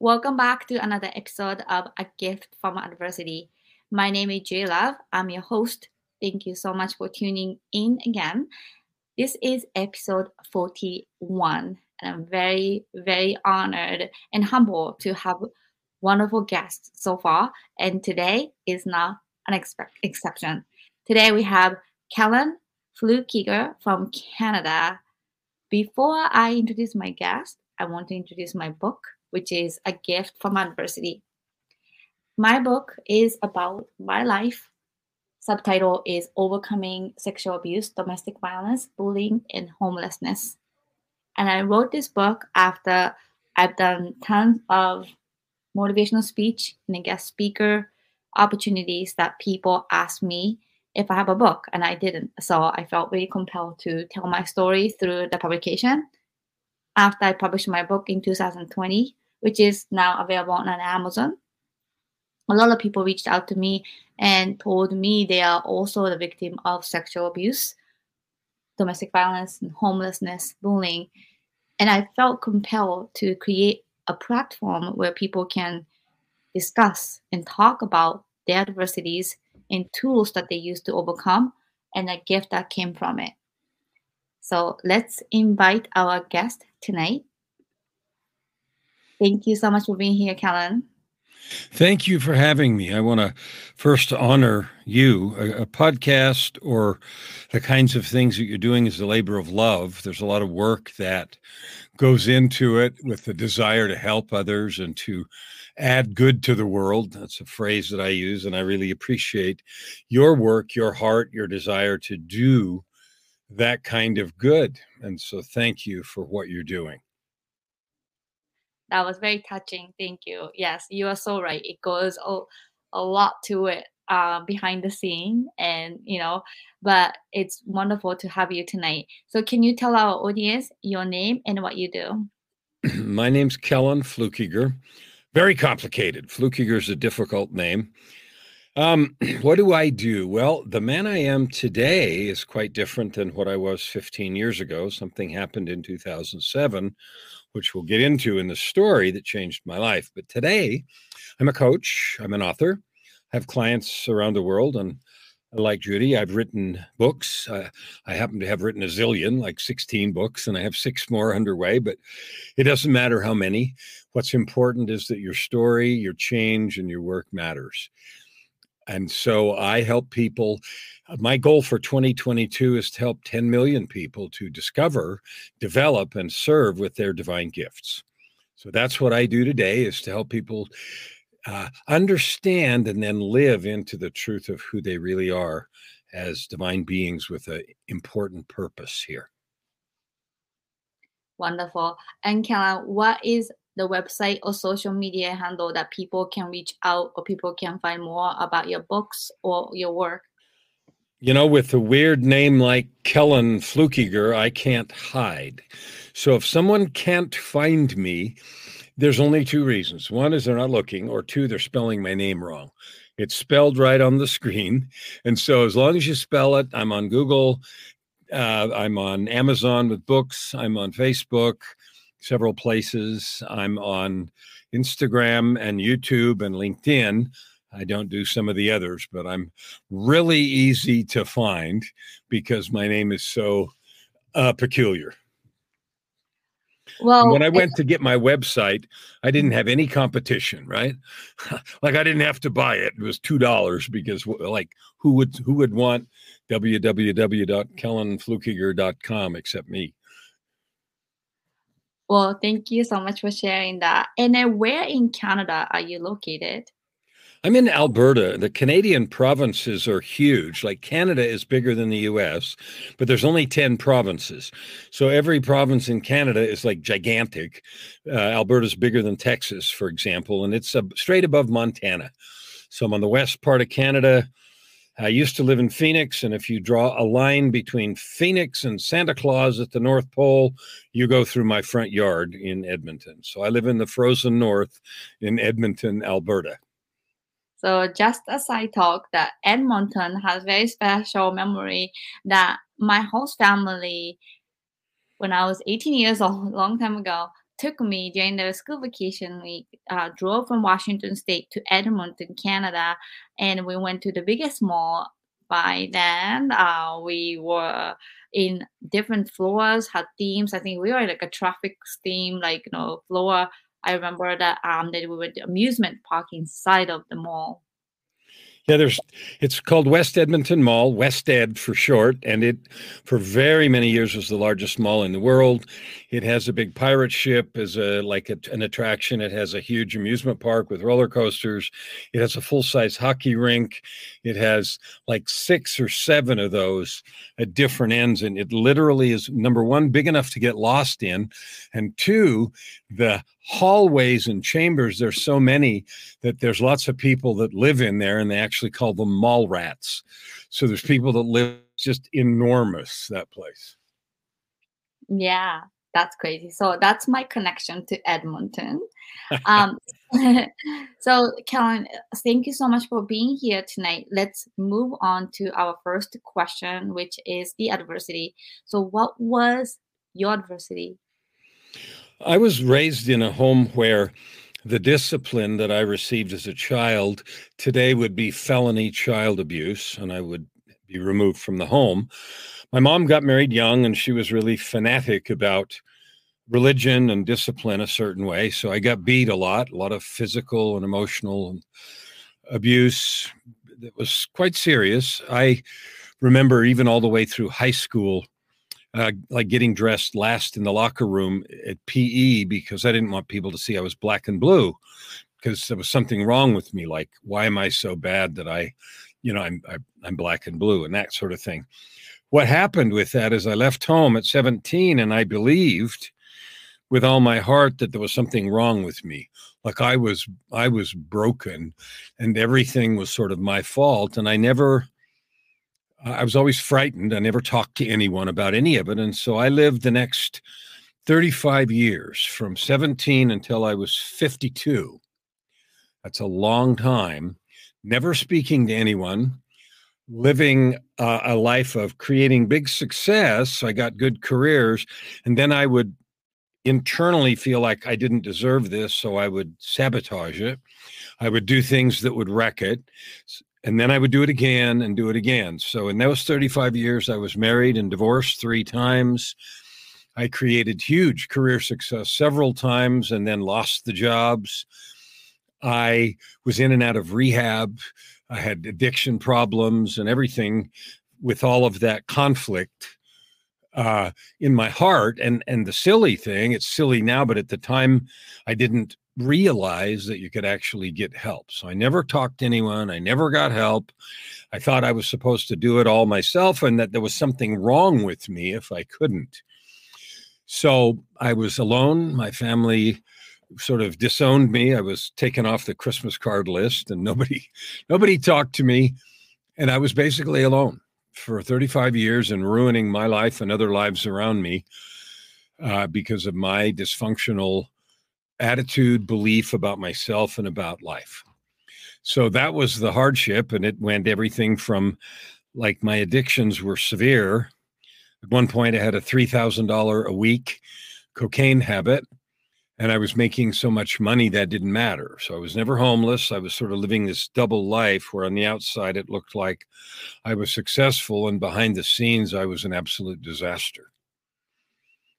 Welcome back to another episode of A Gift from Adversity. My name is Jay Love. I'm your host. Thank you so much for tuning in again. This is episode 41, and I'm very, very honored and humble to have wonderful guests so far. And today is not an exception. Today we have Kellan Fluckiger from Canada. Before I introduce my guest, I want to introduce my book, which is A Gift from Adversity. My book is about my life. Subtitle is Overcoming Sexual Abuse, Domestic Violence, Bullying, and Homelessness. And I wrote this book after I've done tons of motivational speech and guest speaker opportunities that people ask me if I have a book, and I didn't. So I felt really compelled to tell my story through the publication after I published my book in 2020, which is now available on Amazon. A lot of people reached out to me and told me they are also the victim of sexual abuse, domestic violence, and homelessness, bullying. And I felt compelled to create a platform where people can discuss and talk about their adversities and tools that they use to overcome and a gift that came from it. So let's invite our guest tonight. Thank you so much for being here, Kellan. Thank you for having me. I want to first honor you. A, a, podcast or the kinds of things that you're doing is a labor of love. There's a lot of work that goes into it with the desire to help others and to add good to the world. That's a phrase that I use, and I really appreciate your work, your heart, your desire to do that kind of good. And so, thank you for what you're doing. That was very touching. Thank you. Yes, you are so right. It goes a, a lot to it uh, behind the scene, and you know, but it's wonderful to have you tonight. So, can you tell our audience your name and what you do? My name's Kellan Fluckiger. Very complicated. Fluckiger is a difficult name. Um, what do I do? Well, the man I am today is quite different than what I was 15 years ago. Something happened in 2007, which we'll get into in the story that changed my life. But today, I'm a coach, I'm an author, I have clients around the world, and like Juri, I've written books. I happen to have written a zillion, like 16 books, and I have six more underway, but it doesn't matter how many. What's important is that your story, your change, and your work matters. And so I help people. Uh, my goal for 2022 is to help 10 million people to discover, develop, and serve with their divine gifts. So that's what I do today is to help people uh, understand and then live into the truth of who they really are as divine beings with an important purpose here. Wonderful. And Kellan, what is the website or social media handle that people can reach out or people can find more about your books or your work? You know, with a weird name like Kellan Fluckiger, I can't hide. So if someone can't find me, there's only two reasons. One is they're not looking, or two, they're spelling my name wrong. It's spelled right on the screen. And so as long as you spell it, I'm on Google, uh, I'm on Amazon with books, I'm on Facebook, several places. I'm on Instagram and YouTube and LinkedIn. I don't do some of the others, but I'm really easy to find because my name is so uh, peculiar. Well, and when I went to get my website, I didn't have any competition, right? like I didn't have to buy it. It was two dollars because, like, who would who would want www.kellanfluckiger.com except me? Well, thank you so much for sharing that. And then, where in Canada are you located? I'm in Alberta. The Canadian provinces are huge. Like Canada is bigger than the US, but there's only 10 provinces. So every province in Canada is like gigantic. Uh, Alberta's bigger than Texas, for example, and it's uh, straight above Montana. So I'm on the west part of Canada. I used to live in Phoenix, and if you draw a line between Phoenix and Santa Claus at the North Pole, you go through my front yard in Edmonton. So I live in the frozen north in Edmonton, Alberta. So just as I talk that Edmonton has very special memory that my host family, when I was 18 years old, a long time ago, took me during the school vacation. We uh, drove from Washington State to Edmonton, Canada, and we went to the biggest mall. By then, uh, we were in different floors, had themes. I think we were like a traffic theme, like you know, floor. I remember that um that we were the amusement park inside of the mall. Yeah, there's it's called West Edmonton Mall, West Ed for short, and it for very many years was the largest mall in the world. It has a big pirate ship as a like a, an attraction. It has a huge amusement park with roller coasters. It has a full-size hockey rink. It has like six or seven of those at different ends and it literally is number 1 big enough to get lost in and two the hallways and chambers there's so many that there's lots of people that live in there and they actually call them mall rats. So there's people that live just enormous that place. Yeah that's crazy. So that's my connection to edmonton. Um, so kellan thank you so much for being here tonight. Let's move on to our first question which is the adversity. So what was your adversity I was raised in a home where the discipline that I received as a child today would be felony child abuse, and I would be removed from the home. My mom got married young, and she was really fanatic about religion and discipline a certain way. So I got beat a lot, a lot of physical and emotional abuse that was quite serious. I remember even all the way through high school uh, like getting dressed last in the locker room at PE because I didn't want people to see I was black and blue because there was something wrong with me. Like, why am I so bad that I, you know, I'm I, am i am black and blue and that sort of thing. What happened with that is I left home at 17 and I believed with all my heart that there was something wrong with me like i was i was broken and everything was sort of my fault and i never I was always frightened. I never talked to anyone about any of it. And so I lived the next 35 years from 17 until I was 52. That's a long time. Never speaking to anyone, living uh, a life of creating big success. I got good careers. And then I would internally feel like I didn't deserve this. So I would sabotage it. I would do things that would wreck it and then I would do it again and do it again. So in those 35 years, I was married and divorced three times. I created huge career success several times and then lost the jobs. I was in and out of rehab. I had addiction problems and everything with all of that conflict uh, in my heart. And and the silly thing, it's silly now, but at the time I didn't realize that you could actually get help. So I never talked to anyone. I never got help. I thought I was supposed to do it all myself and that there was something wrong with me if I couldn't. So I was alone. My family sort of disowned me. I was taken off the Christmas card list and nobody nobody talked to me and I was basically alone for 35 years and ruining my life and other lives around me uh, because of my dysfunctional attitude, belief about myself and about life. So that was the hardship. And it went everything from like my addictions were severe. At one point, I had a $3,000 a week cocaine habit, and I was making so much money that didn't matter. So I was never homeless. I was sort of living this double life where on the outside it looked like I was successful, and behind the scenes, I was an absolute disaster.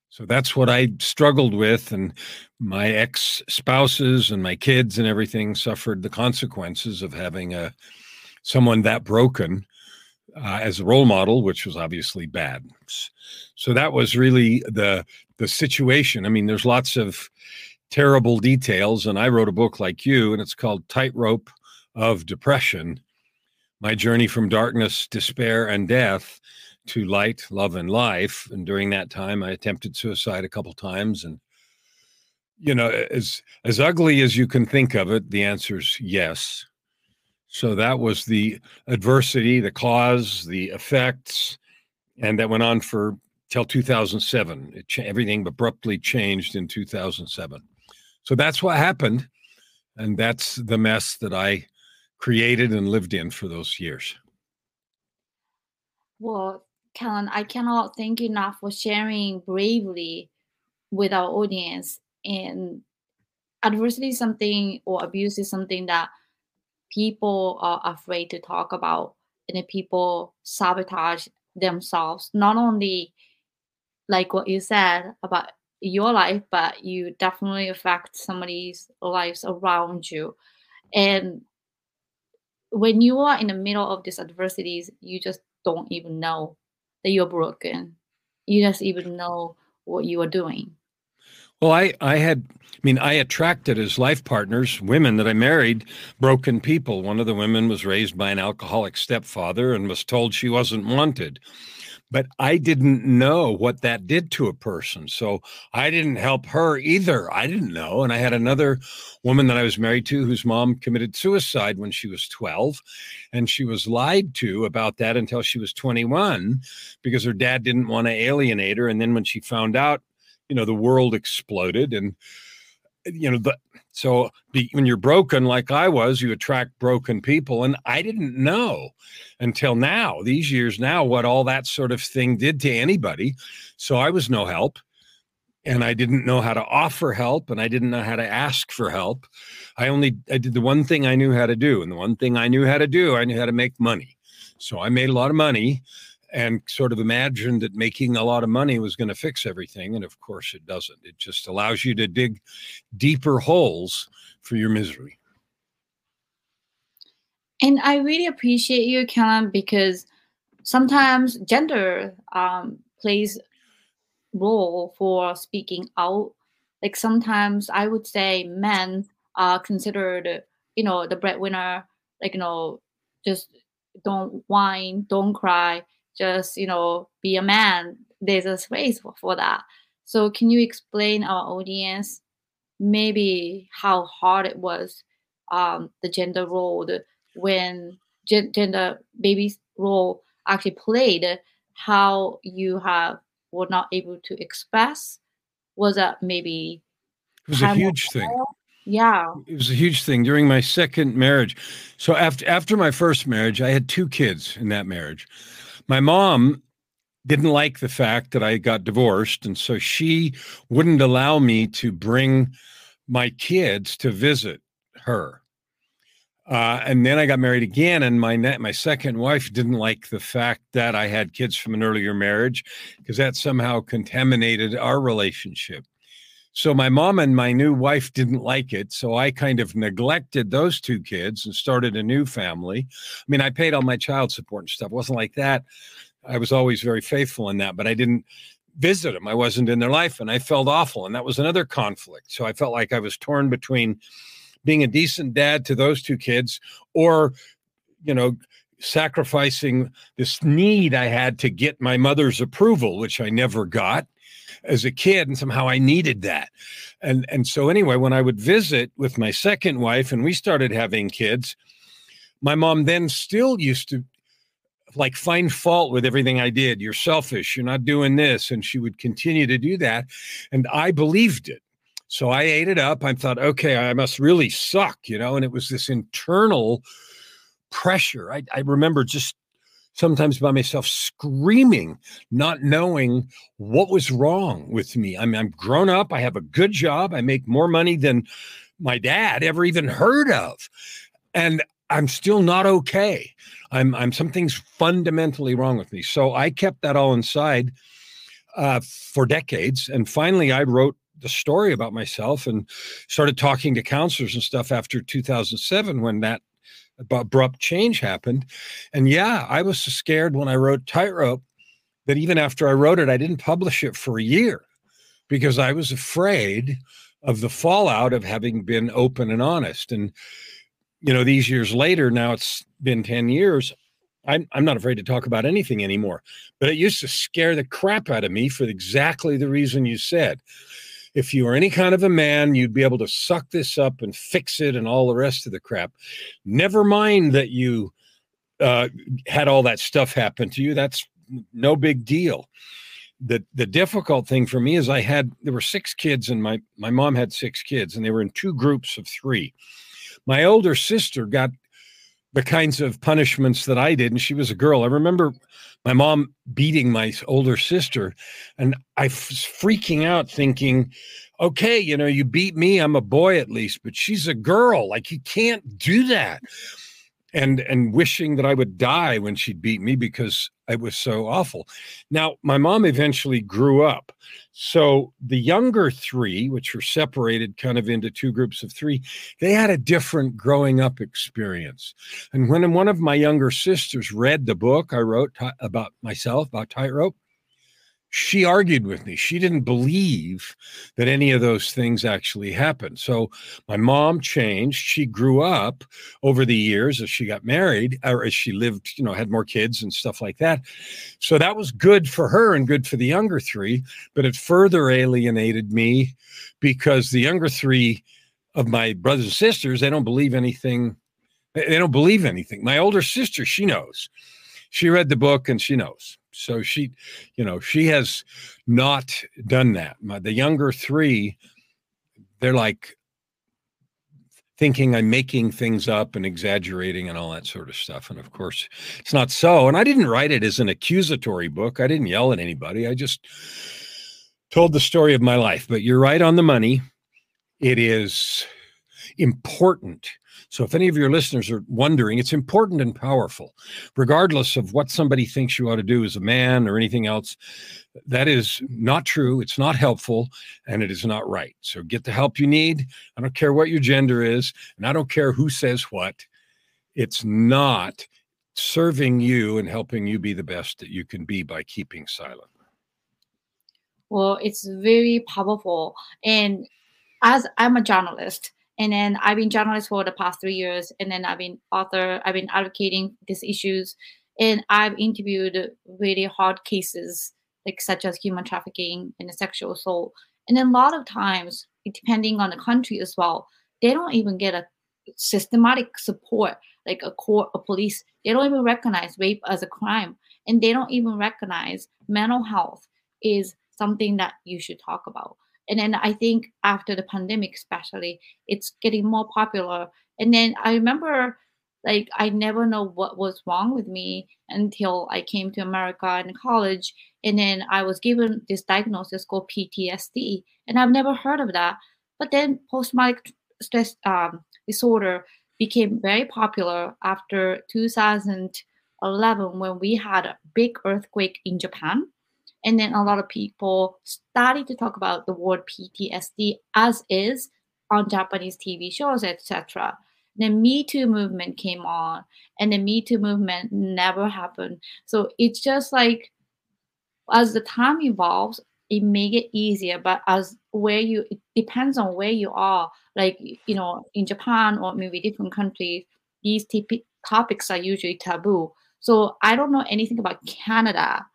So that's what I struggled with. And my ex spouses and my kids and everything suffered the consequences of having a someone that broken uh, as a role model, which was obviously bad. So that was really the the situation. I mean, there's lots of terrible details, and I wrote a book like you, and it's called Tightrope of Depression: My Journey from Darkness, Despair, and Death to light, love, and life. And during that time, I attempted suicide a couple times. And, you know, as as ugly as you can think of it, the answer is yes. So that was the adversity, the cause, the effects, and that went on for till 2007. It cha- everything abruptly changed in 2007. So that's what happened, and that's the mess that I created and lived in for those years. Well, Kellan, I cannot thank you enough for sharing bravely with our audience. And adversity is something or abuse is something that people are afraid to talk about and people sabotage themselves. Not only like what you said about your life but you definitely affect somebody's lives around you. And when you are in the middle of these adversities you just don't even know that you're broken you just even know what you are doing well, I, I had, I mean, I attracted as life partners women that I married, broken people. One of the women was raised by an alcoholic stepfather and was told she wasn't wanted. But I didn't know what that did to a person. So I didn't help her either. I didn't know. And I had another woman that I was married to whose mom committed suicide when she was 12. And she was lied to about that until she was 21 because her dad didn't want to alienate her. And then when she found out, you know the world exploded and you know the so be, when you're broken like i was you attract broken people and i didn't know until now these years now what all that sort of thing did to anybody. So i was no help and i didn't know how to offer help and i didn't know how to ask for help. I only i did the one thing i knew how to do and the one thing i knew how to do i knew how to make money. So i made a lot of money and sort of imagined that making a lot of money was going to fix everything. And of course, it doesn't. It just allows you to dig deeper holes for your misery. And I really appreciate you, Kellan, because sometimes gender um, plays role for speaking out. Like sometimes I would say men are considered, you know, the breadwinner. Like you know, just don't whine, don't cry just you know be a man there's a space for, for that. So can you explain our audience maybe how hard it was um, the gender role the, when gen- gender baby's role actually played how you have were not able to express? Was that maybe it was a huge thing. yeah. It was a huge thing. During my second marriage so after after my first marriage i had two kids in that marriage my mom didn't like the fact that I got divorced. And so she wouldn't allow me to bring my kids to visit her. Uh, and then I got married again, and my my second wife didn't like the fact that I had kids from an earlier marriage because that somehow contaminated our relationship. So my mom and my new wife didn't like it. So I kind of neglected those two kids and started a new family. I mean, I paid all my child support and stuff. It wasn't like that. I was always very faithful in that, but I didn't visit them. I wasn't in their life and I felt awful. And that was another conflict. So I felt like I was torn between being a decent dad to those two kids or, you know, sacrificing this need I had to get my mother's approval, which I never got as a kid and somehow I needed that. And and so anyway, when I would visit with my second wife and we started having kids, my mom then still used to like find fault with everything I did. You're selfish, you're not doing this and she would continue to do that and I believed it. So I ate it up. I thought, okay, I must really suck, you know, and it was this internal pressure. I, I remember just sometimes by myself screaming, not knowing what was wrong with me. I mean, I'm grown up, I have a good job, I make more money than my dad ever even heard of. And I'm still not okay. I'm I'm something's fundamentally wrong with me. So I kept that all inside uh, for decades, and finally I wrote the story about myself and started talking to counselors and stuff after 2007 when that abrupt change happened. And yeah, I was so scared when I wrote Tightrope that even after I wrote it, I didn't publish it for a year because I was afraid of the fallout of having been open and honest. And, you know, these years later, now it's been 10 years. I'm, I'm not afraid to talk about anything anymore, but it used to scare the crap out of me for exactly the reason you said if you were any kind of a man, you'd be able to suck this up and fix it and all the rest of the crap. Never mind that you uh, had all that stuff happen to you. That's no big deal. The the difficult thing for me is I had there were six kids and my my mom had six kids and they were in two groups of three. My older sister got the kinds of punishments that I did, and she was a girl. I remember my mom beating my older sister, and I was freaking out, thinking, okay, you know, you beat me, I'm a boy at least, but she's a girl. Like you can't do that. And and wishing that I would die when she'd beat me because it was so awful. Now, my mom eventually grew up. So the younger three, which were separated kind of into two groups of three, they had a different growing up experience. And when one of my younger sisters read the book I wrote t- about myself, about tightrope, she argued with me. She didn't believe that any of those things actually happened. So my mom changed. She grew up over the years as she got married or as she lived, you know, had more kids and stuff like that. So that was good for her and good for the younger three, but it further alienated me because the younger three of my brothers and sisters, they don't believe anything. They don't believe anything. My older sister, she knows. She read the book and she knows so she, you know, she has not done that. My, the younger three, they're like thinking I'm making things up and exaggerating and all that sort of stuff. And of course, it's not so. And I didn't write it as an accusatory book. I didn't yell at anybody. I just told the story of my life. But you're right on the money. It is important so, if any of your listeners are wondering, it's important and powerful, regardless of what somebody thinks you ought to do as a man or anything else. That is not true. It's not helpful and it is not right. So, get the help you need. I don't care what your gender is, and I don't care who says what. It's not serving you and helping you be the best that you can be by keeping silent. Well, it's very powerful. And as I'm a journalist, and then I've been journalist for the past three years, and then I've been author. I've been advocating these issues, and I've interviewed really hard cases, like such as human trafficking and sexual assault. And then a lot of times, depending on the country as well, they don't even get a systematic support, like a court, a police. They don't even recognize rape as a crime, and they don't even recognize mental health is something that you should talk about and then i think after the pandemic especially it's getting more popular. And then i remember like i never know what was wrong with me until i came to america in college. And then i was given this diagnosis called ptsd and i've never heard of that. But then post-traumatic stress um, disorder became very popular after 2011 when we had a big earthquake in japan and then a lot of people started to talk about the word PTSD as is on Japanese TV shows, etc. The Me Too movement came on, and the Me Too movement never happened. So it's just like as the time evolves, it may get easier, but as where you it depends on where you are. Like you know, in Japan or maybe different countries, these topics are usually taboo. So I don't know anything about Canada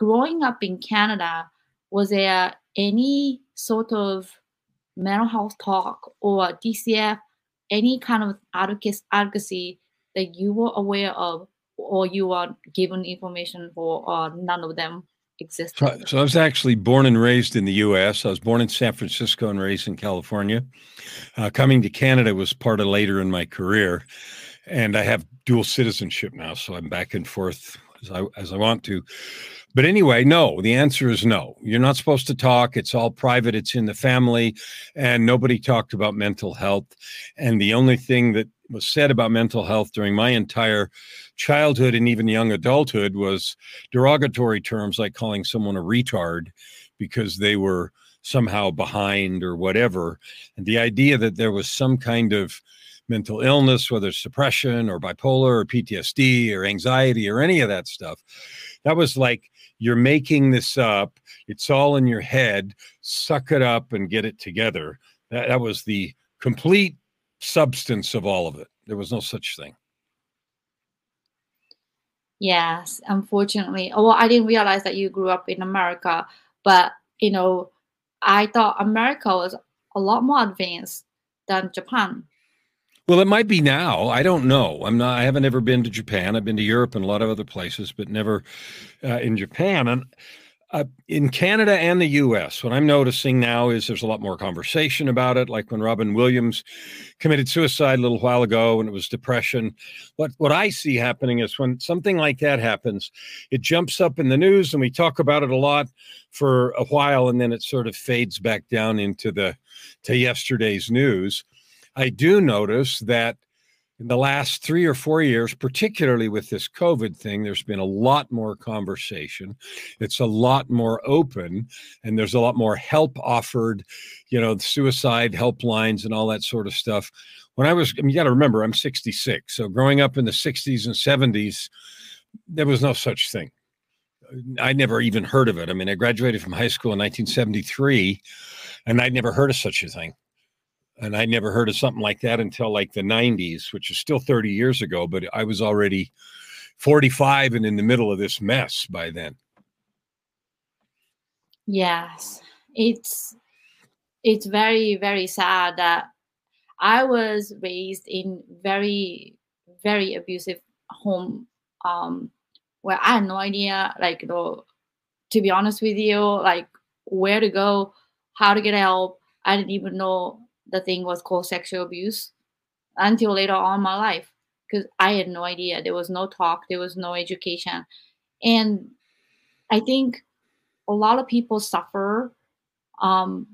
growing up in Canada, was there any sort of mental health talk or DCF, any kind of advocacy that you were aware of or you were given information for, or none of them existed? So, I was actually born and raised in the U.S. I was born in San Francisco and raised in California. Uh, coming to Canada was part of later in my career, and I have dual citizenship now, so I'm back and forth as I as I want to. But anyway, no, the answer is no. You're not supposed to talk. It's all private, it's in the family, and nobody talked about mental health. And the only thing that was said about mental health during my entire childhood and even young adulthood was derogatory terms like calling someone a retard because they were somehow behind or whatever. And the idea that there was some kind of mental illness, whether it's depression or bipolar or PTSD or anxiety or any of that stuff, that was like you're making this up. It's all in your head. Suck it up and get it together. That, that was the complete substance of all of it. There was no such thing. Yes, unfortunately. Oh, well, I didn't realize that you grew up in America, but you know, I thought America was a lot more advanced than Japan. Well, it might be now. I don't know. I'm not. I haven't ever been to Japan. I've been to Europe and a lot of other places, but never uh, in Japan. And Uh, in Canada and the US, what I'm noticing now is there's a lot more conversation about it. Like when Robin Williams committed suicide a little while ago and it was depression. What, what I see happening is when something like that happens, it jumps up in the news and we talk about it a lot for a while and then it sort of fades back down into the to yesterday's news. I do notice that in the last three or four years, particularly with this COVID thing, there's been a lot more conversation. It's a lot more open, and there's a lot more help offered, you know, suicide helplines and all that sort of stuff. When I was, I mean, you got to remember, I'm 66. So growing up in the 60s and 70s, there was no such thing. Uh, I never even heard of it. I mean, I graduated from high school in 1973, and I'd never heard of such a thing and I never heard of something like that until like the 90s, which is still 30 years ago, but I was already 45 and in the middle of this mess by then. Yes. It's it's very very sad that I was raised in very very abusive home um where I had no idea like you know, to be honest with you like where to go, how to get help. I didn't even know the thing was called sexual abuse until later on my life because I had no idea. There was no talk, there was no education. And I think a lot of people suffer. Um,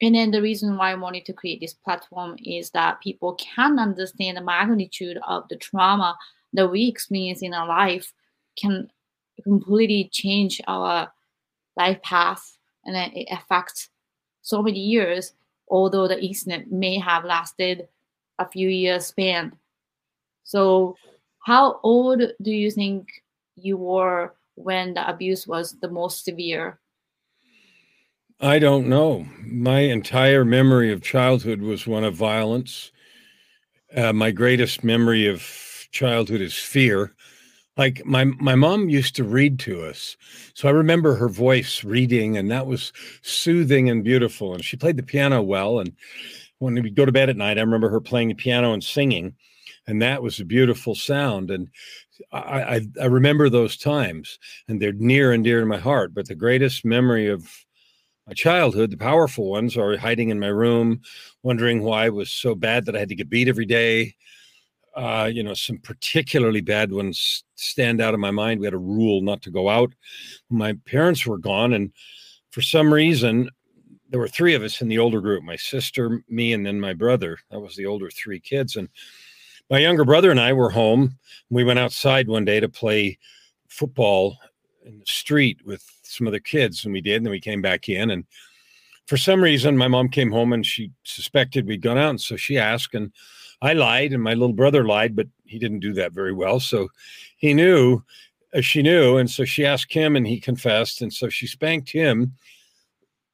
and then the reason why I wanted to create this platform is that people can understand the magnitude of the trauma that we experience in our life can completely change our life path and it affects so many years although the incident may have lasted a few years span. So, how old do you think you were when the abuse was the most severe? I don't know. My entire memory of childhood was one of violence. Uh, my greatest memory of childhood is fear like my my mom used to read to us. So i remember her voice reading and that was soothing and beautiful. And she played the piano well and when we go to bed at night i remember her playing the piano and singing and that was a beautiful sound. And I, I, I remember those times and they're near and dear to my heart. But the greatest memory of my childhood the powerful ones are hiding in my room wondering why I was so bad that i had to get beat every day uh, you know, some particularly bad ones stand out in my mind. We had a rule not to go out. My parents were gone, and for some reason, there were three of us in the older group my sister, me, and then my brother. That was the older three kids. And my younger brother and I were home. We went outside one day to play football in the street with some other kids, and we did. And then we came back in. And for some reason, my mom came home and she suspected we'd gone out. And so she asked, and I lied and my little brother lied, but he didn't do that very well. So he knew, uh, she knew. And so she asked him and he confessed. And so she spanked him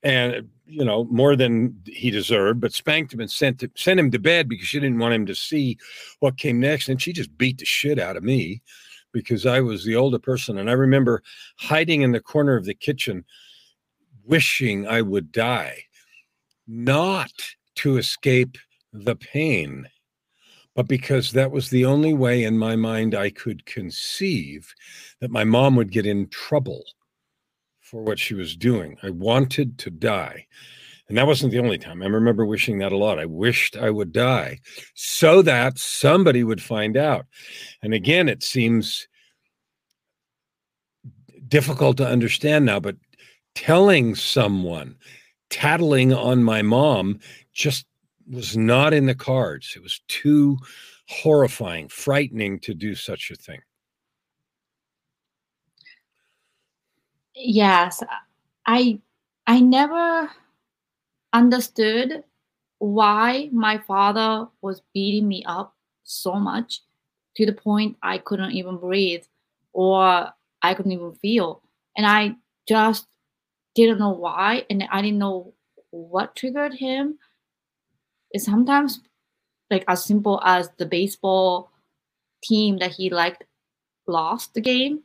and, you know, more than he deserved, but spanked him and sent, to, sent him to bed because she didn't want him to see what came next. And she just beat the shit out of me because I was the older person. And I remember hiding in the corner of the kitchen, wishing I would die, not to escape the pain but because that was the only way in my mind I could conceive that my mom would get in trouble for what she was doing. I wanted to die. And that wasn't the only time. I remember wishing that a lot. I wished I would die so that somebody would find out. And again, it seems difficult to understand now, but telling someone, tattling on my mom, just was not in the cards. It was too horrifying, frightening to do such a thing. Yes, I I never understood why my father was beating me up so much to the point I couldn't even breathe or I couldn't even feel. And I just didn't know why and I didn't know what triggered him is sometimes like as simple as the baseball team that he liked lost the game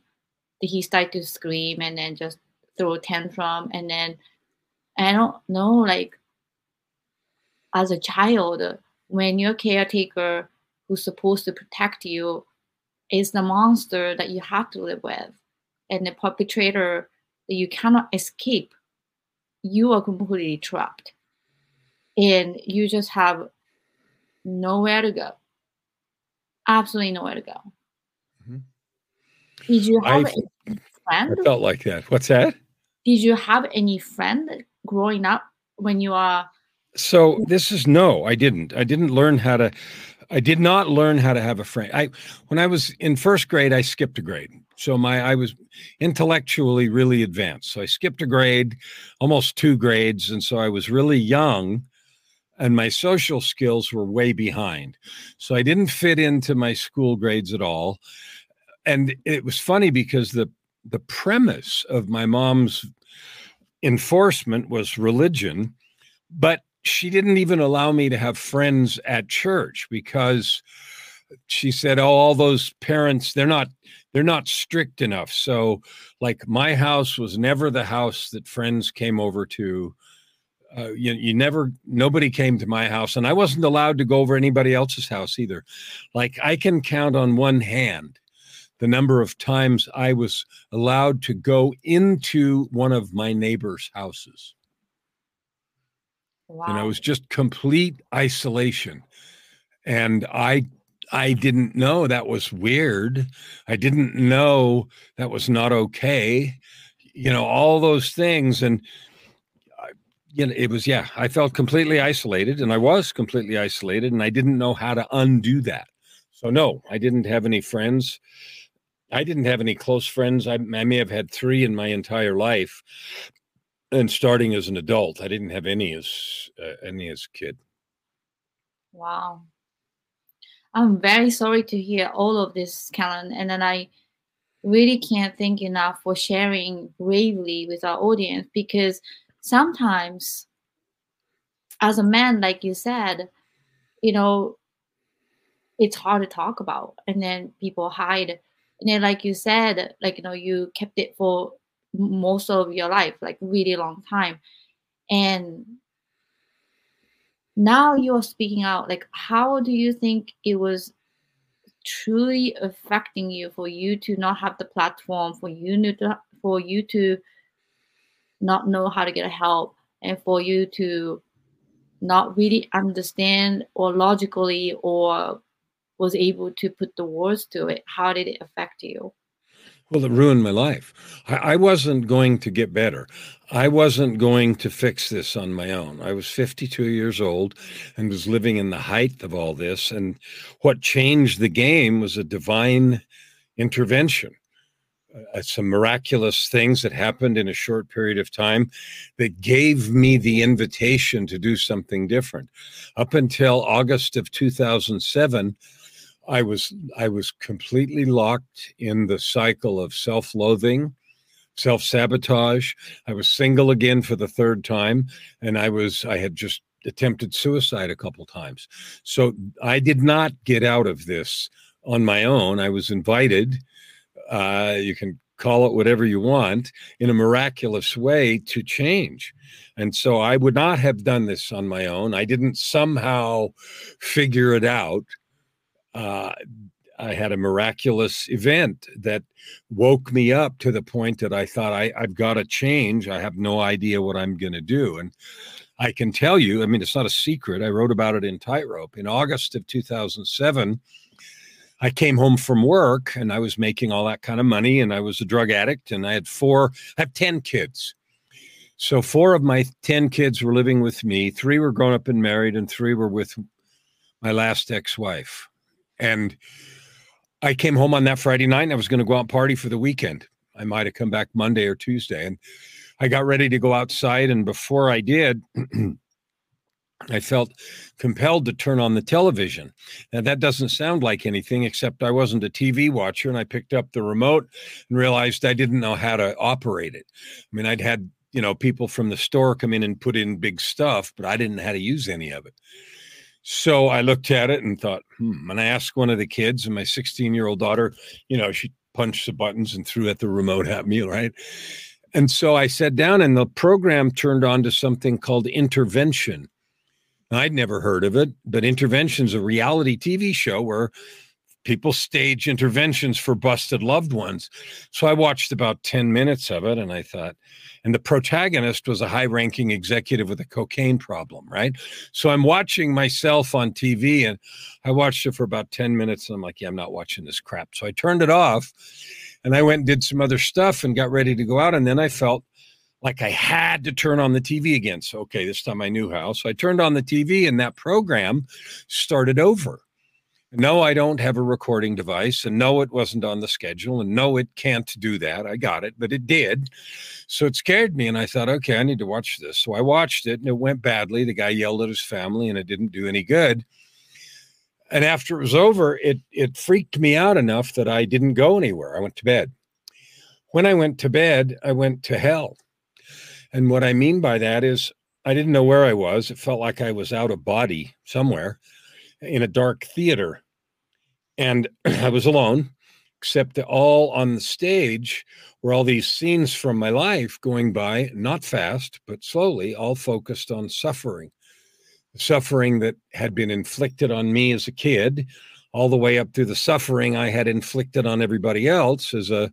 he started to scream and then just throw a tantrum and then I don't know like as a child when your caretaker who's supposed to protect you is the monster that you have to live with and the perpetrator that you cannot escape, you are completely trapped. And you just have nowhere to go. Absolutely nowhere to go. Mm-hmm. Did you have I, a friend? I felt like that. What's that? Did you have any friend growing up when you are? So this is no, I didn't. I didn't learn how to. I did not learn how to have a friend. I when I was in first grade, I skipped a grade. So my I was intellectually really advanced. So I skipped a grade, almost two grades, and so I was really young and my social skills were way behind. So I didn't fit into my school grades at all. And it was funny because the the premise of my mom's enforcement was religion, but she didn't even allow me to have friends at church because she said, "Oh, all those parents, they're not they're not strict enough." So, like my house was never the house that friends came over to. Uh, you, you never nobody came to my house and i wasn't allowed to go over anybody else's house either. Like i can count on one hand the number of times i was allowed to go into one of my neighbors houses. Wow. you know it was just complete isolation. And i i didn't know that was weird. I didn't know that was not okay. You know all those things and you know, it was, yeah, I felt completely isolated and I was completely isolated and I didn't know how to undo that. So, no, I didn't have any friends. I didn't have any close friends. I, I may have had three in my entire life. And starting as an adult, I didn't have any as uh, any as kid. Wow. I'm very sorry to hear all of this, Kellan. And then I really can't thank enough for sharing bravely with our audience because sometimes as a man like you said you know it's hard to talk about and then people hide. And then like you said like you know you kept it for most of your life like really long time. And now you're speaking out like how do you think it was truly affecting you for you to not have the platform for you to for you to not know how to get help and for you to not really understand or logically or was able to put the words to it how did it affect you? Well it ruined my life. I, I, wasn't going to get better. I wasn't going to fix this on my own. I was 52 years old and was living in the height of all this and what changed the game was a divine intervention uh, some miraculous things that happened in a short period of time that gave me the invitation to do something different. Up until August of 2007, I was I was completely locked in the cycle of self-loathing, self-sabotage. I was single again for the third time and I was I had just attempted suicide a couple times. So I did not get out of this on my own. I was invited uh, you can call it whatever you want in a miraculous way to change. And so I would not have done this on my own. I didn't somehow figure it out. Uh, I had a miraculous event that woke me up to the point that I thought I, I've got to change. I have no idea what I'm going to do. And I can tell you, I mean, it's not a secret. I wrote about it in Tightrope. In August of 2007, I came home from work and I was making all that kind of money and I was a drug addict and I had four, I have 10 kids. So four of my 10 kids were living with me. Three were grown up and married and three were with my last ex-wife. And I came home on that Friday night and I was going to go out and party for the weekend. I might have come back Monday or Tuesday. And I got ready to go outside. And before I did, I felt compelled to turn on the television. Now, that doesn't sound like anything, except I wasn't a TV watcher and I picked up the remote and realized I didn't know how to operate it. I mean, I'd had, you know, people from the store come in and put in big stuff, but I didn't know how to use any of it. So I looked at it and thought, hmm. And I asked one of the kids, and my 16 year old daughter, you know, she punched the buttons and threw at the remote at me, right? And so I sat down, and the program turned on to something called intervention I'd never heard of it, but Intervention's a reality TV show where people stage interventions for busted loved ones. So I watched about 10 minutes of it and I thought, and the protagonist was a high ranking executive with a cocaine problem, right? So I'm watching myself on TV and I watched it for about 10 minutes and I'm like, yeah, I'm not watching this crap. So I turned it off and I went and did some other stuff and got ready to go out. And then I felt like I had to turn on the TV again. So, okay, this time I knew how. So I turned on the TV and that program started over. No, I don't have a recording device. And no, it wasn't on the schedule. And no, it can't do that. I got it, but it did. So it scared me. And I thought, okay, I need to watch this. So I watched it and it went badly. The guy yelled at his family and it didn't do any good. And after it was over, it, it freaked me out enough that I didn't go anywhere. I went to bed. When I went to bed, I went to hell. And what I mean by that is I didn't know where I was. It felt like I was out of body somewhere in a dark theater. And I was alone, except all on the stage were all these scenes from my life going by, not fast, but slowly, all focused on suffering. Suffering that had been inflicted on me as a kid, all the way up through the suffering I had inflicted on everybody else as a,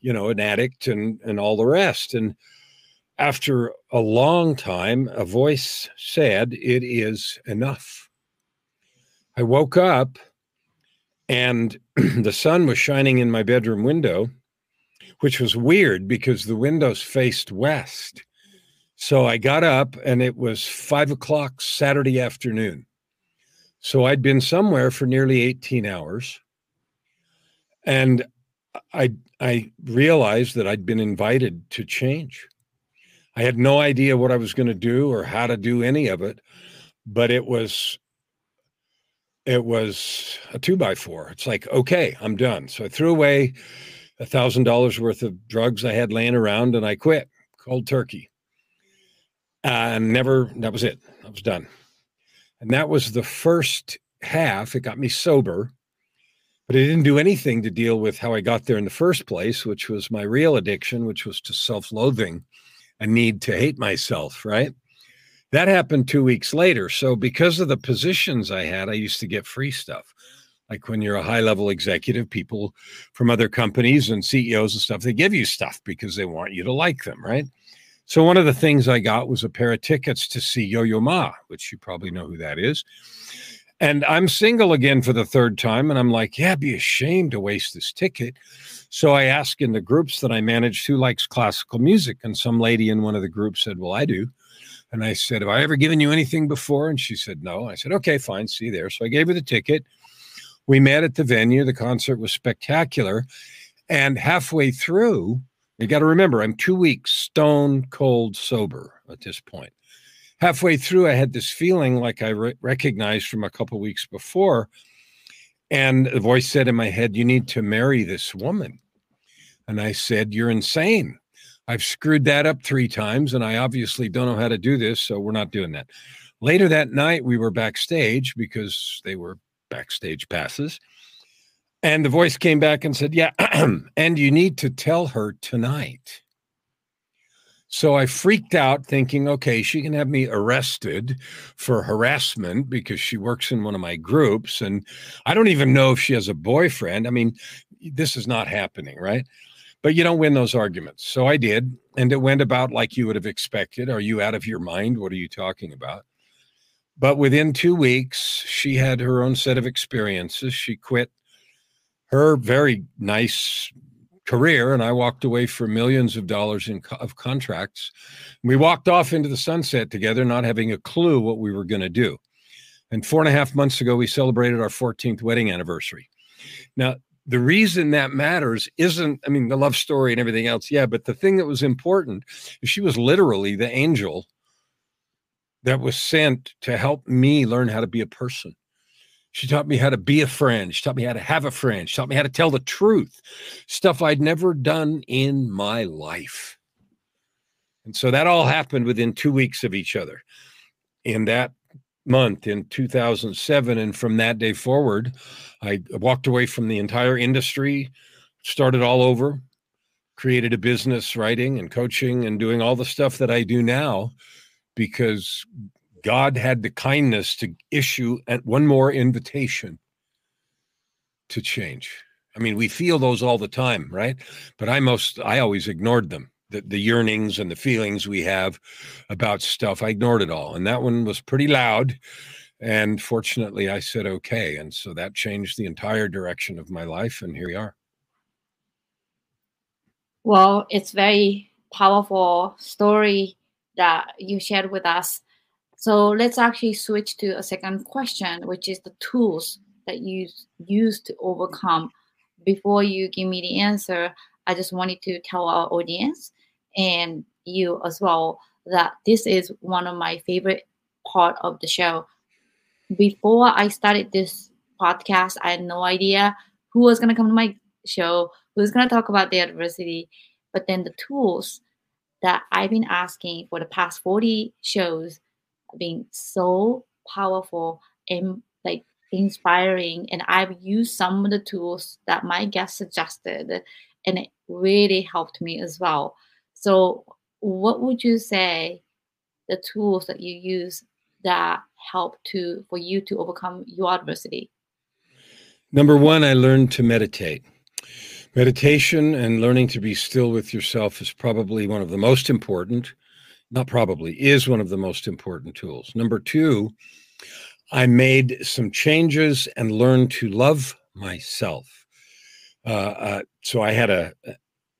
you know, an addict and and all the rest. And after a long time, a voice said, It is enough. I woke up and the sun was shining in my bedroom window, which was weird because the windows faced west. So I got up and it was five o'clock Saturday afternoon. So I'd been somewhere for nearly 18 hours. And I, I realized that I'd been invited to change. I had no idea what I was going to do or how to do any of it, but it was it was a two by four. It's like, okay, I'm done. So I threw away a thousand dollars worth of drugs I had laying around and I quit cold turkey. And never, that was it. I was done. And that was the first half. It got me sober, but it didn't do anything to deal with how I got there in the first place, which was my real addiction, which was to self loathing, a need to hate myself, right? That happened two weeks later. So, because of the positions I had, I used to get free stuff. Like when you're a high level executive, people from other companies and CEOs and stuff, they give you stuff because they want you to like them, right? So, one of the things I got was a pair of tickets to see Yo Yo Ma, which you probably know who that is. And I'm single again for the third time. And I'm like, yeah, be ashamed to waste this ticket. So I asked in the groups that I managed who likes classical music. And some lady in one of the groups said, well, I do. And I said, Have I ever given you anything before? And she said, No. I said, Okay, fine. See you there. So I gave her the ticket. We met at the venue. The concert was spectacular. And halfway through, you got to remember, I'm two weeks stone cold sober at this point. Halfway through, I had this feeling like I re- recognized from a couple weeks before. And the voice said in my head, You need to marry this woman. And I said, You're insane. I've screwed that up three times, and I obviously don't know how to do this, so we're not doing that. Later that night, we were backstage because they were backstage passes. And the voice came back and said, Yeah, and you need to tell her tonight. So I freaked out, thinking, okay, she can have me arrested for harassment because she works in one of my groups. And I don't even know if she has a boyfriend. I mean, this is not happening, right? but you don't win those arguments. So I did, and it went about like you would have expected. Are you out of your mind? What are you talking about? But within two weeks, she had her own set of experiences. She quit her very nice career, and I walked away for millions of dollars in of contracts. We walked off into the sunset together, not having a clue what we were going to do. And four and a half months ago, we celebrated our 14th wedding anniversary. Now, the reason that matters isn't, I mean, the love story and everything else. Yeah. But the thing that was important is she was literally the angel that was sent to help me learn how to be a person. She taught me how to be a friend. She taught me how to have a friend. She taught me how to tell the truth, stuff I'd never done in my life. And so that all happened within two weeks of each other. In that month in 2007. And from that day forward, I walked away from the entire industry, started all over, created a business writing and coaching and doing all the stuff that I do now because God had the kindness to issue one more invitation. to change. I mean, we feel those all the time, right? But I most, I always ignored them. The, the yearnings and the feelings we have about stuff, I ignored it all. And that one was pretty loud. And fortunately, I said okay. And so that changed the entire direction of my life. And here we are. Well, it's very powerful story that you shared with us. So let's actually switch to a second question, which is the tools that you use to overcome. Before you give me the answer, I just wanted to tell our audience and you as well that this is one of my favorite part of the show. Before I started this podcast, I had no idea who was going to come to my show, who was going to talk about the adversity. But then the tools that I've been asking for the past 40 shows been so powerful and like inspiring. And I've used some of the tools that my guest suggested, and it really helped me as well. So, what would you say the tools that you use that help to for you to overcome your adversity? Number one, I learned to meditate. Meditation and learning to be still with yourself is probably one of the most important, not probably, is one of the most important tools. Number two, I made some changes and learned to love myself. Uh, uh, so I had a, a,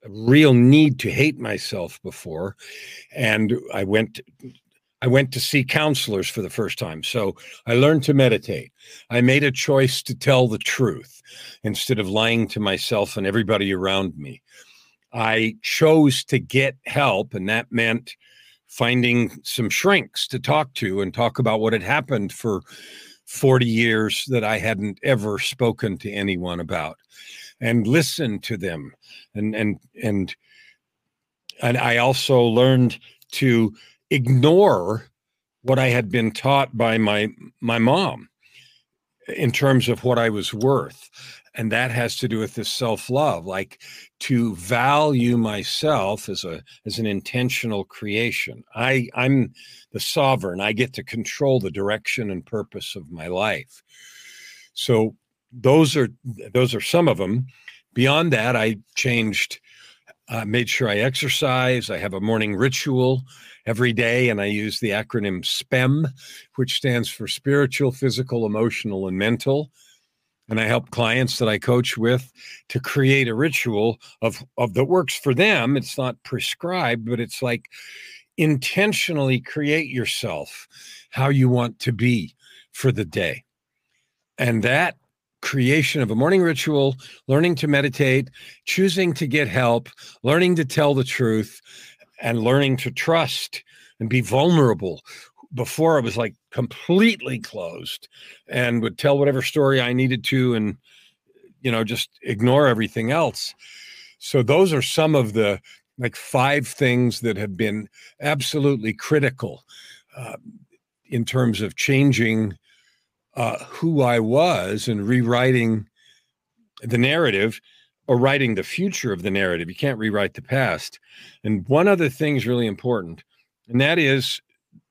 real need to hate myself before, and I went. I went to see counselors for the first time. So I learned to meditate. I made a choice to tell the truth instead of lying to myself and everybody around me. I chose to get help, and that meant finding some shrinks to talk to and talk about what had happened for 40 years that I hadn't ever spoken to anyone about. And listen to them. And and and and I also learned to ignore what I had been taught by my my mom in terms of what I was worth and that has to do with this self-love like to value myself as a as an intentional creation. I i'm the sovereign. I get to control the direction and purpose of my life. So those are those are some of them beyond that i changed uh, made sure i exercise. I have a morning ritual every day and i use the acronym spem which stands for spiritual physical emotional and mental and I help clients that I coach with to create a ritual of of that works for them. It's not prescribed, but it's like intentionally create yourself how you want to be for the day. And that creation of a morning ritual, learning to meditate, choosing to get help, learning to tell the truth, and learning to trust and be vulnerable before I was like completely closed and would tell whatever story I needed to and you know just ignore everything else. So those are some of the like five things that have been absolutely critical uh, in terms of changing uh, who I was and rewriting the narrative or writing the future of the narrative. You can't rewrite the past. And one other thing is really important, and that is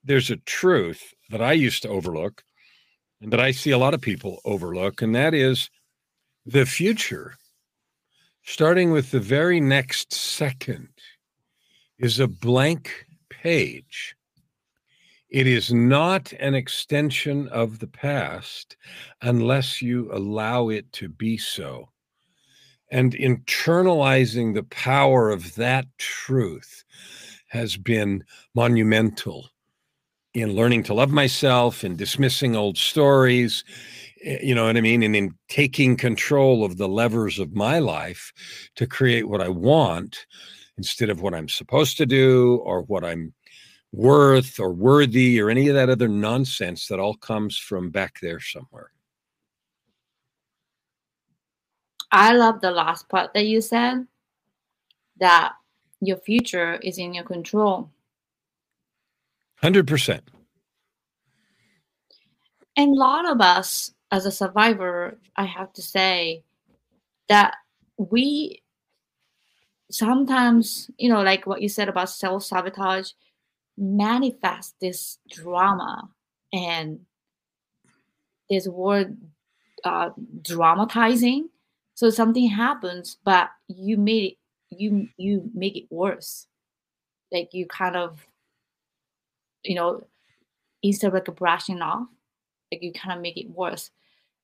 there's a truth that I used to overlook and that I see a lot of people overlook, and that is the future, starting with the very next second, is a blank page. It is not an extension of the past unless you allow it to be so. And internalizing the power of that truth has been monumental in learning to love myself in dismissing old stories eh, you know what i mean? And in taking control of the levers of my life to create what i want instead of what i'm supposed to do or what i'm worth or worthy or any of that other nonsense that all comes from back there somewhere. I love the last part that you said that your future is in your control 100%. And a lot of us, as a survivor, I have to say that we sometimes, you know, like what you said about self sabotage, manifest this drama and this word uh, dramatizing. So something happens, but you made it you you make it worse. Like you kind of, you know, instead of like brushing off, like you kind of make it worse.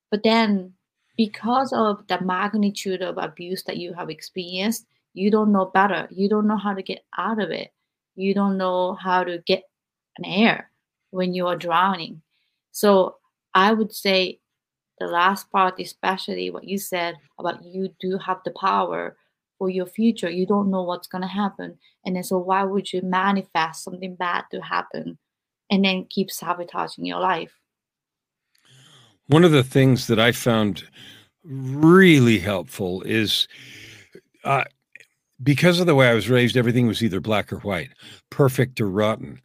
But then because of the magnitude of abuse that you have experienced, you don't know better. You don't know how to get out of it. You don't know how to get an air when you are drowning. So I would say the last part, especially what you said about you do have the power for your future. You don't know what's going to happen. And then, so why would you manifest something bad to happen and then keep sabotaging your life? One of the things that I found really helpful is uh, because of the way I was raised, everything was either black or white, perfect or rotten.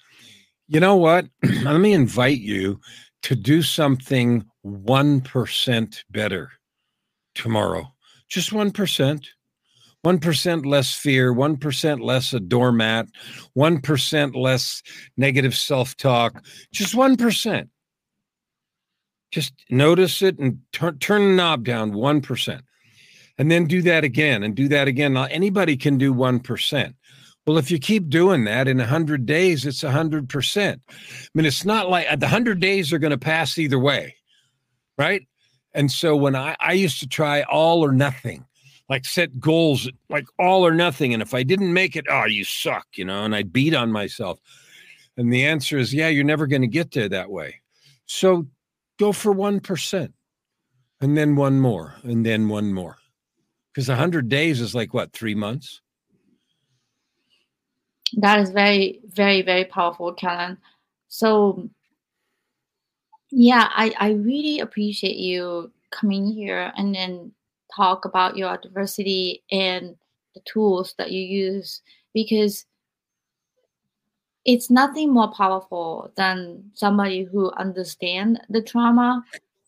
You know what? Let me invite you to do something 1% better tomorrow. Just 1%. 1% less fear, 1% less a doormat, 1% less negative self talk, just 1%. Just notice it and turn, turn the knob down 1%. And then do that again and do that again. Now, anybody can do 1%. Well, if you keep doing that in 100 days, it's 100%. I mean, it's not like the 100 days are going to pass either way, right? And so when I, I used to try all or nothing, like set goals like all or nothing. And if I didn't make it, oh, you suck, you know, and I'd beat on myself. And the answer is, yeah, you're never going to get there that way. So go for 1% and then one more and then one more. Because 100 days is like what, three months? that is very very very powerful kellan so yeah i i really appreciate you coming here and then talk about your adversity and the tools that you use because it's nothing more powerful than somebody who understand the trauma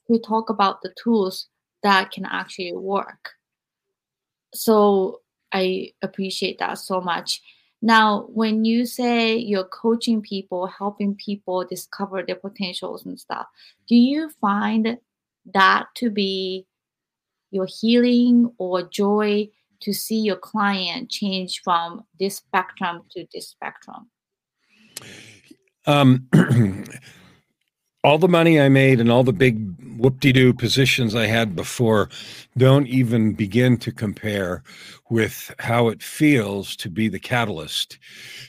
who talk about the tools that can actually work. So i appreciate that so much. Now, when you say you're coaching people, helping people discover their potentials and stuff, do you find that to be your healing or joy to see your client change from this spectrum to this spectrum? Um, all the money I made and all the big whoop-de-doo positions I had before don't even begin to compare with how it feels to be the catalyst,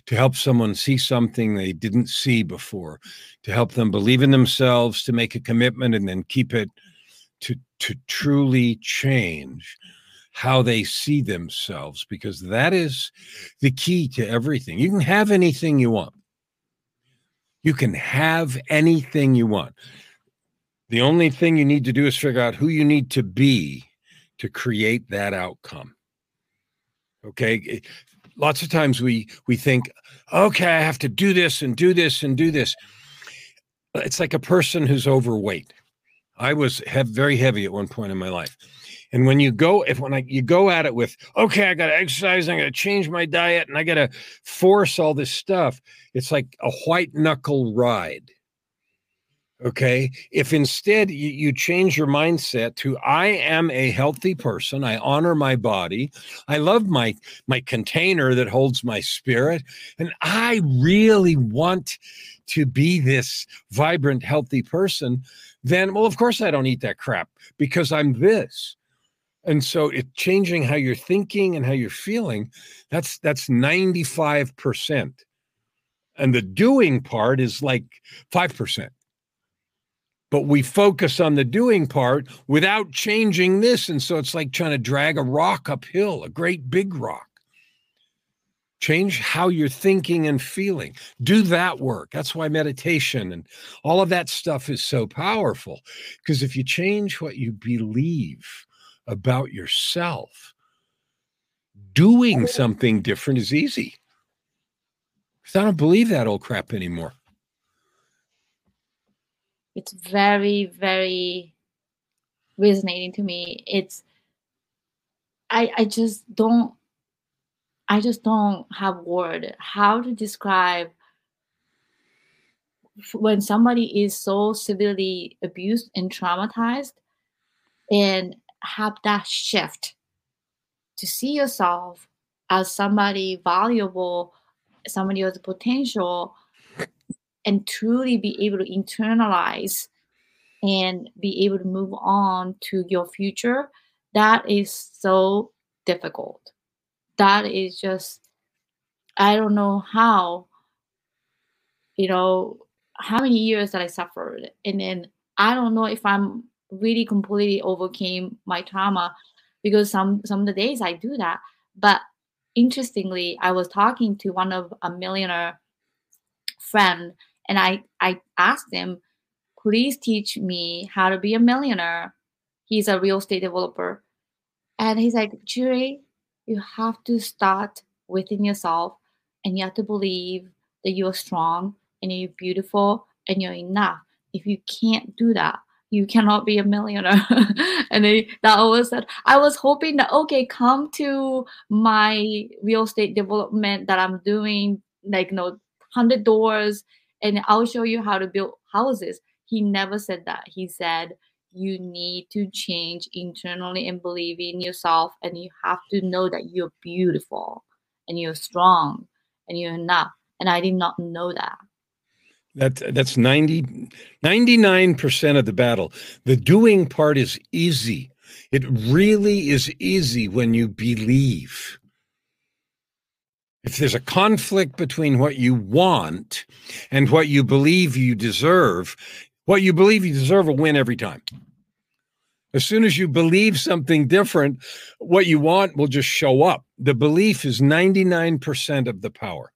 to help someone see something they didn't see before, to help them believe in themselves, to make a commitment and then keep it to to truly change how they see themselves because that is the key to everything. You can have anything you want you can have anything you want. The only thing you need to do is figure out who you need to be to create that outcome. Okay? Eh, lots of times we we think, "Okay, I have to do this and do this and do this." It's like a person who's overweight. I was very heavy at one point in my life. And when you go, if when I, you go at it with, okay, I got to exercise, I got to change my diet, and I got to force all this stuff, it's like a white knuckle ride. Okay. If instead you, you, change your mindset to I am a healthy person, I honor my body, I love my my container that holds my spirit, and I really want to be this vibrant, healthy person, then well, of course I don't eat that crap because I'm this. And so it changing how you're thinking and how you're feeling, that's that's 95%. And the doing part is like 5%. But we focus on the doing part without changing this. And so it's like trying to drag a rock uphill, a great big rock. Change how you're thinking and feeling. Do that work. That's why meditation and all of that stuff is so powerful. Because if you change what you believe, about yourself, doing something different is easy. Because I don't believe that old crap anymore. It's very, very resonating to me. It's I I just don't I just don't have word how to describe when somebody is so severely abused and traumatized and have that shift to see yourself as somebody valuable, somebody with potential, and truly be able to internalize and be able to move on to your future, that is so difficult. That is just, I don't know how, you know, how many years that I suffered. And then I don't know if I'm really completely overcame my trauma because some some of the days I do that. But interestingly, I was talking to one of a millionaire friend and I I asked him, please teach me how to be a millionaire. He's a real estate developer. And he's like, Juri, you have to start within yourself and you have to believe that you're strong and you're beautiful and you're enough. If you can't do that, you cannot be a millionaire. and they, that always said, I was hoping that, okay, come to my real estate development that I'm doing, like, you know, 100 doors, and I'll show you how to build houses. He never said that. He said, you need to change internally and believe in yourself, and you have to know that you're beautiful and you're strong and you're enough. And I did not know that. That that's 90 99% of the battle. The doing part is easy. It really is easy when you believe. If there's a conflict between what you want and what you believe you deserve, what you believe you deserve a win every time. As soon as you believe something different, what you want will just show up. The belief is 99% of the power.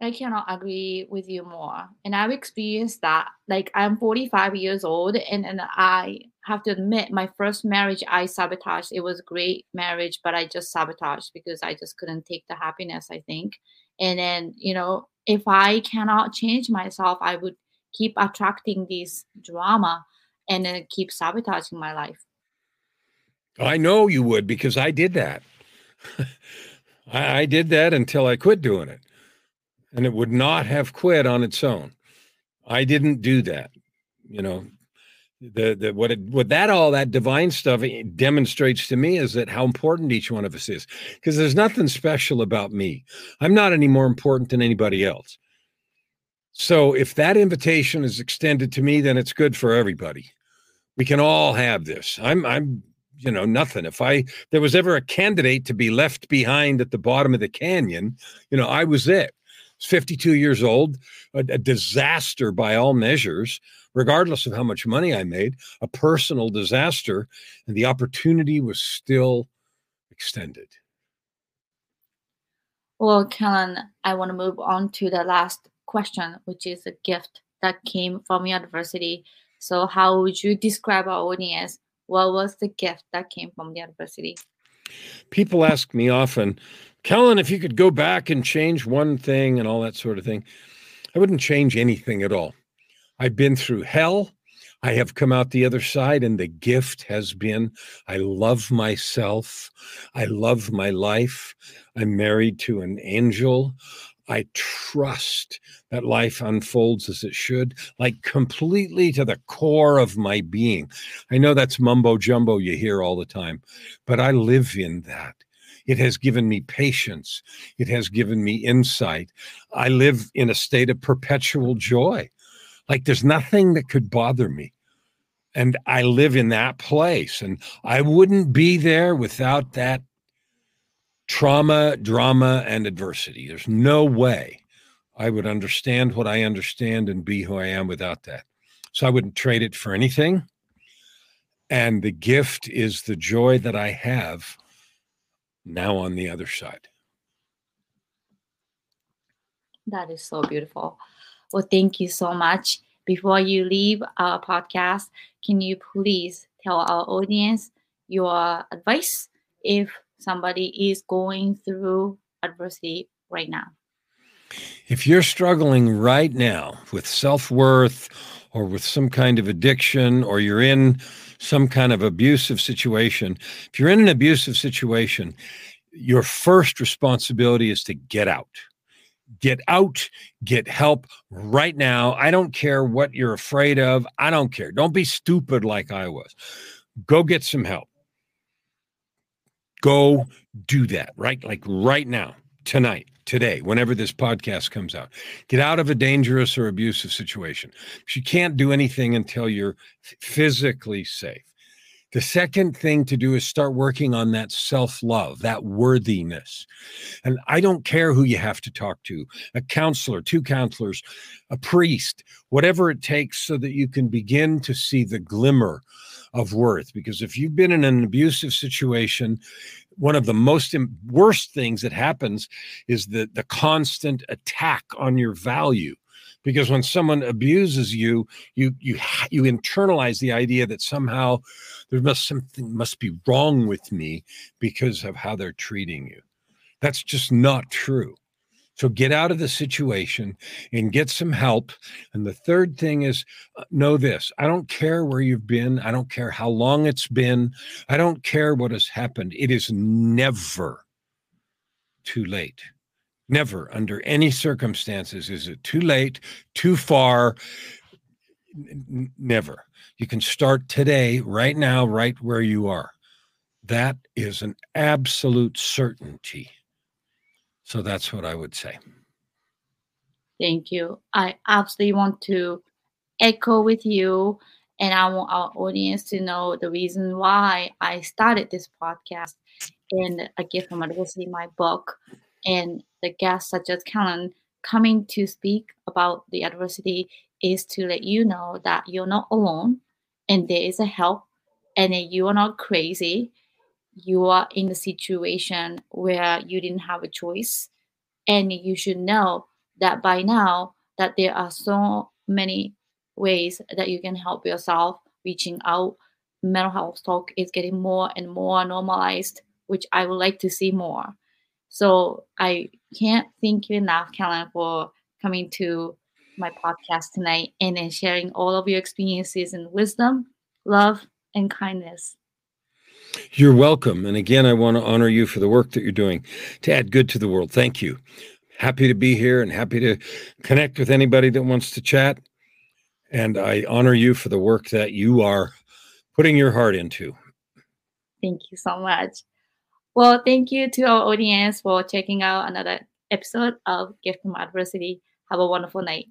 I cannot agree with you more. And I've experienced that. Like I'm 45 years old and, and I have to admit my first marriage I sabotaged. It was a great marriage, but I just sabotaged because I just couldn't take the happiness, I think. And then, you know, if I cannot change myself, I would keep attracting this drama and then keep sabotaging my life. I know you would because I did that. I, I did that until I quit doing it and it would not have quit on its own. I didn't do that. You know, the the what it what that all that divine stuff eh, demonstrates to me is that how important each one of us is because there's nothing special about me. I'm not any more important than anybody else. So if that invitation is extended to me, then it's good for everybody. We can all have this. I'm I'm you know nothing. If I there was ever a candidate to be left behind at the bottom of the canyon, you know, I was it. 52 years old, a, a, disaster by all measures, regardless of how much money I made, a personal disaster, and the opportunity was still extended. Well, Kellan, I want to move on to the last question, which is a gift that came from your adversity. So, how would you describe our audience? What was the gift that came from the adversity? People ask me often, Kellan, if you could go back and change one thing and all that sort of thing, I wouldn't change anything at all. I've been through hell. I have come out the other side, and the gift has been I love myself. I love my life. I'm married to an angel. I trust that life unfolds as it should, like completely to the core of my being. I know that's mumbo jumbo you hear all the time, but I live in that. It has given me patience. It has given me insight. I live in a state of perpetual joy. Like there's nothing that could bother me. And I live in that place. And I wouldn't be there without that trauma, drama, and adversity. There's no way I would understand what I understand and be who I am without that. So I wouldn't trade it for anything. And the gift is the joy that I have now on the other side. That is so beautiful. Well, thank you so much. Before you leave our podcast, can you please tell our audience your advice if somebody is going through adversity right now? If you're struggling right now with self worth or with some kind of addiction, or you're in some kind of abusive situation, if you're in an abusive situation, your first responsibility is to get out. Get out, get help right now. I don't care what you're afraid of. I don't care. Don't be stupid like I was. Go get some help. Go do that, right? Like right now, tonight, today, whenever this podcast comes out. Get out of a dangerous or abusive situation. You can't do anything until you're physically safe. The second thing to do is start working on that self love, that worthiness. And I don't care who you have to talk to a counselor, two counselors, a priest, whatever it takes so that you can begin to see the glimmer of worth. Because if you've been in an abusive situation, one of the most worst things that happens is the, the constant attack on your value. Because when someone abuses you you you you internalize the idea that somehow there must something must be wrong with me because of how they're treating you. That's just not true so get out of the situation and get some help and the third thing is uh, know this i don't care where you've been i don't care how long it's been i don't care what has happened it is never too late Never, under any circumstances, is it too late, too far. Never. You can start today, right now, right where you are. That is an absolute certainty. So that's what I would say. Thank you. I absolutely want to echo with you, and I want our audience to know the reason why I started this podcast and a gift from adversity, my book, and the guests such as Kellan coming to speak about the adversity is to let you know that you're not alone and there is a help and that you are not crazy. You are in a situation where you didn't have a choice. And you should know that by now that there are so many ways that you can help yourself reaching out. Mental health talk is getting more and more normalized, which I would like to see more. So I can't thank you enough, Kellan, for coming to my podcast tonight and sharing all of your experiences and wisdom, love, and kindness. You're welcome. And again, I want to honor you for the work that you're doing to add good to the world. Thank you. Happy to be here and happy to connect with anybody that wants to chat. And I honor you for the work that you are putting your heart into. Thank you so much. Well, thank you to our audience for checking out another episode of Gift from Adversity. Have a wonderful night.